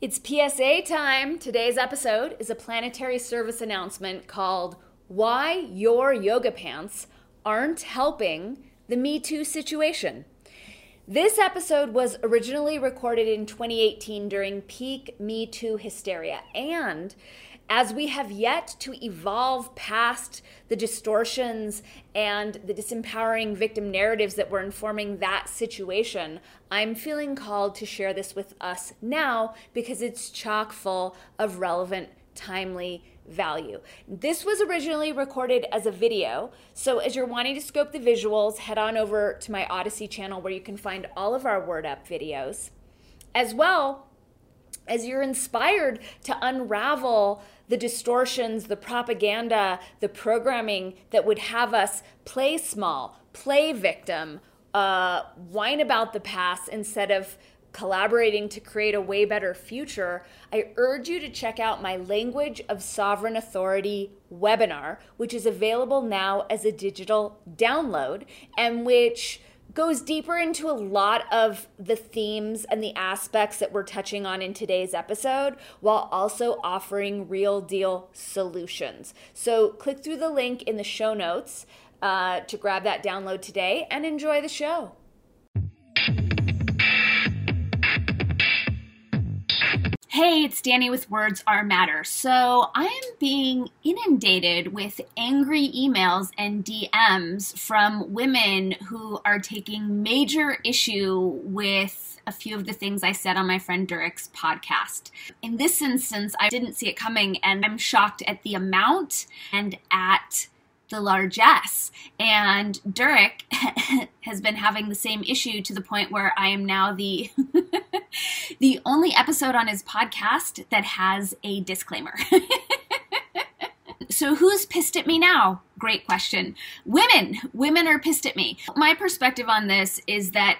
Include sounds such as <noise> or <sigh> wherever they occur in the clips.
It's PSA time. Today's episode is a planetary service announcement called Why Your Yoga Pants Aren't Helping the Me Too Situation. This episode was originally recorded in 2018 during peak Me Too hysteria, and as we have yet to evolve past the distortions and the disempowering victim narratives that were informing that situation, I'm feeling called to share this with us now because it's chock full of relevant, timely value. This was originally recorded as a video, so as you're wanting to scope the visuals, head on over to my Odysee channel where you can find all of our Word Up videos. As well, as you're inspired to unravel the distortions, the propaganda, the programming that would have us play small, play victim, uh, whine about the past instead of collaborating to create a way better future, I urge you to check out my Language of Sovereign Authority webinar, which is available now as a digital download and which goes deeper into a lot of the themes and the aspects that we're touching on in today's episode while also offering real deal solutions. So click through the link in the show notes uh, to grab that download today and enjoy the show. Hey, it's Danny with Words Are Matter. So I am being inundated with angry emails and DMs from women who are taking major issue with a few of the things I said on my friend Durek's podcast. In this instance, I didn't see it coming and I'm shocked at the amount and at the largesse. And Durek <laughs> has been having the same issue to the point where I am now the <laughs> the only episode on his podcast that has a disclaimer. <laughs> so who's pissed at me now? Great question. Women. Women are pissed at me. My perspective on this is that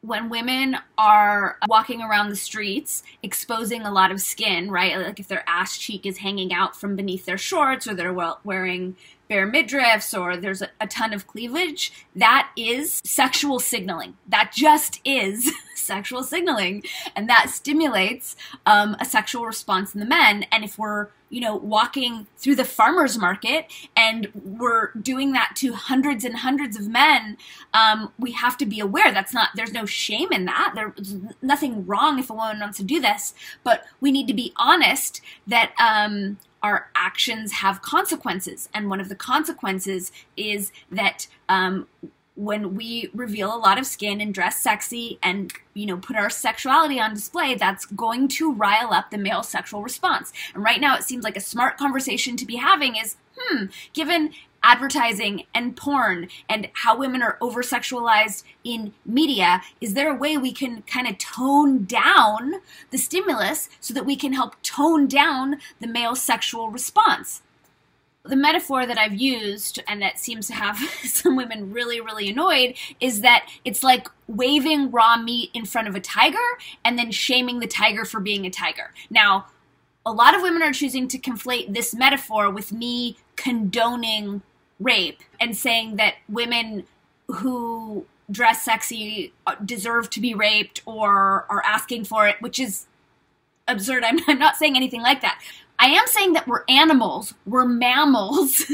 when women are walking around the streets exposing a lot of skin, right? Like if their ass cheek is hanging out from beneath their shorts or they're wearing bare midriffs or there's a, a, ton of cleavage, that is sexual signaling. That just is <laughs> sexual signaling. And that stimulates um, a sexual response in the men. And if we're, you know, walking through the farmer's market and we're doing that to hundreds and hundreds of men, um, we have to be aware that's not, there's no shame in that. There's nothing wrong if a woman wants to do this, but we need to be honest that, um, our actions have consequences. And one of the consequences is that um, when we reveal a lot of skin and dress sexy and you know put our sexuality on display that's going to rile up the male sexual response and right now it seems like a smart conversation to be having is hmm given advertising and porn and how women are over sexualized in media, is there a way we can kind of tone down the stimulus so that we can help tone down the male sexual response? The metaphor that I've used and that seems to have <laughs> some women really, really annoyed is that it's like waving raw meat in front of a tiger and then shaming the tiger for being a tiger. Now, a lot of women are choosing to conflate this metaphor with me condoning rape and saying that women who dress sexy deserve to be raped or are asking for it, which is absurd. I'm, I'm not saying anything like that. I am saying that we're animals, we're mammals,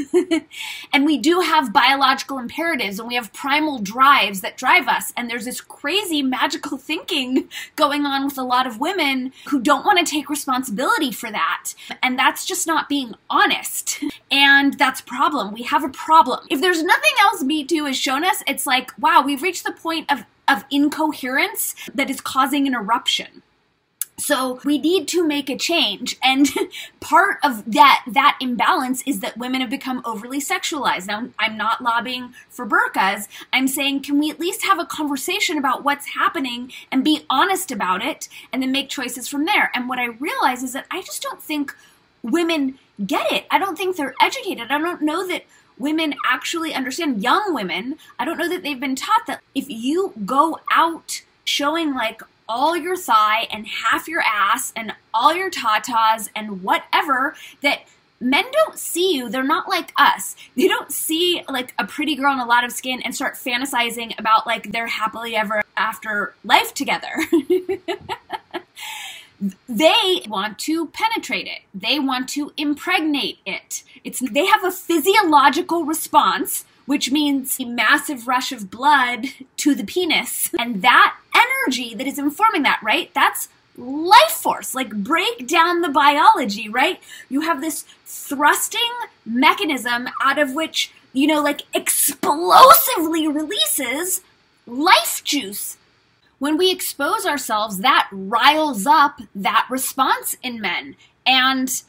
<laughs> and we do have biological imperatives and we have primal drives that drive us. And there's this crazy magical thinking going on with a lot of women who don't want to take responsibility for that. And that's just not being honest. And that's a problem. We have a problem. If there's nothing else Me Too has shown us, it's like, wow, we've reached the point of, of incoherence that is causing an eruption. So we need to make a change. And <laughs> part of that that imbalance is that women have become overly sexualized. Now I'm not lobbying for burqas. I'm saying can we at least have a conversation about what's happening and be honest about it and then make choices from there. And what I realize is that I just don't think women get it. I don't think they're educated. I don't know that women actually understand young women. I don't know that they've been taught that if you go out showing like all your thigh and half your ass and all your tatas and whatever that men don't see you. They're not like us. They don't see like a pretty girl in a lot of skin and start fantasizing about like their happily ever after life together. <laughs> They want to penetrate it. They want to impregnate it. It's they have a physiological response which means a massive rush of blood to the penis. And that energy that is informing that, right? That's life force. Like, break down the biology, right? You have this thrusting mechanism out of which, you know, like explosively releases life juice. When we expose ourselves, that riles up that response in men. And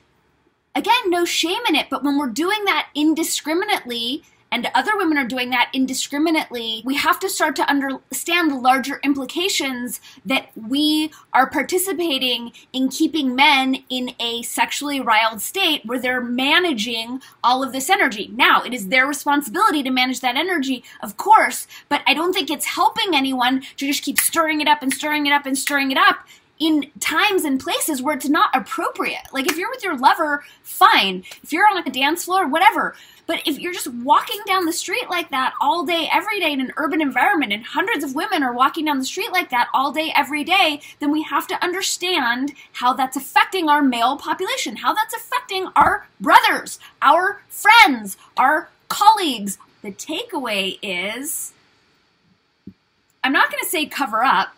again, no shame in it, but when we're doing that indiscriminately, and other women are doing that indiscriminately, we have to start to understand the larger implications that we are participating in keeping men in a sexually riled state where they're managing all of this energy. Now, it is their responsibility to manage that energy, of course, but I don't think it's helping anyone to just keep stirring it up and stirring it up and stirring it up in times and places where it's not appropriate. Like if you're with your lover, fine. If you're on a dance floor, whatever. But if you're just walking down the street like that all day, every day in an urban environment, and hundreds of women are walking down the street like that all day, every day, then we have to understand how that's affecting our male population, how that's affecting our brothers, our friends, our colleagues. The takeaway is I'm not going to say cover up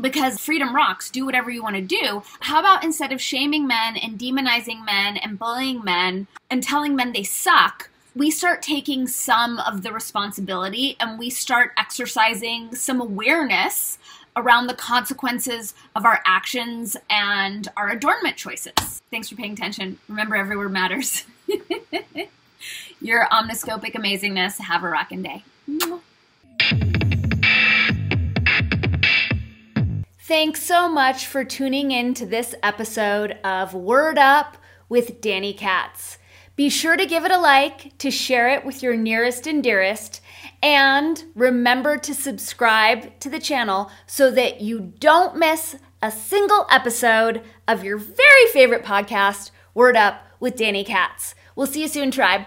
because freedom rocks, do whatever you want to do. How about instead of shaming men and demonizing men and bullying men and telling men they suck, we start taking some of the responsibility and we start exercising some awareness around the consequences of our actions and our adornment choices. Thanks for paying attention. Remember, every word matters. <laughs> Your omniscopic amazingness. Have a rockin' day. Thanks so much for tuning in to this episode of Word Up with Danny Katz. Be sure to give it a like, to share it with your nearest and dearest, and remember to subscribe to the channel so that you don't miss a single episode of your very favorite podcast, Word Up with Danny Katz. We'll see you soon, tribe.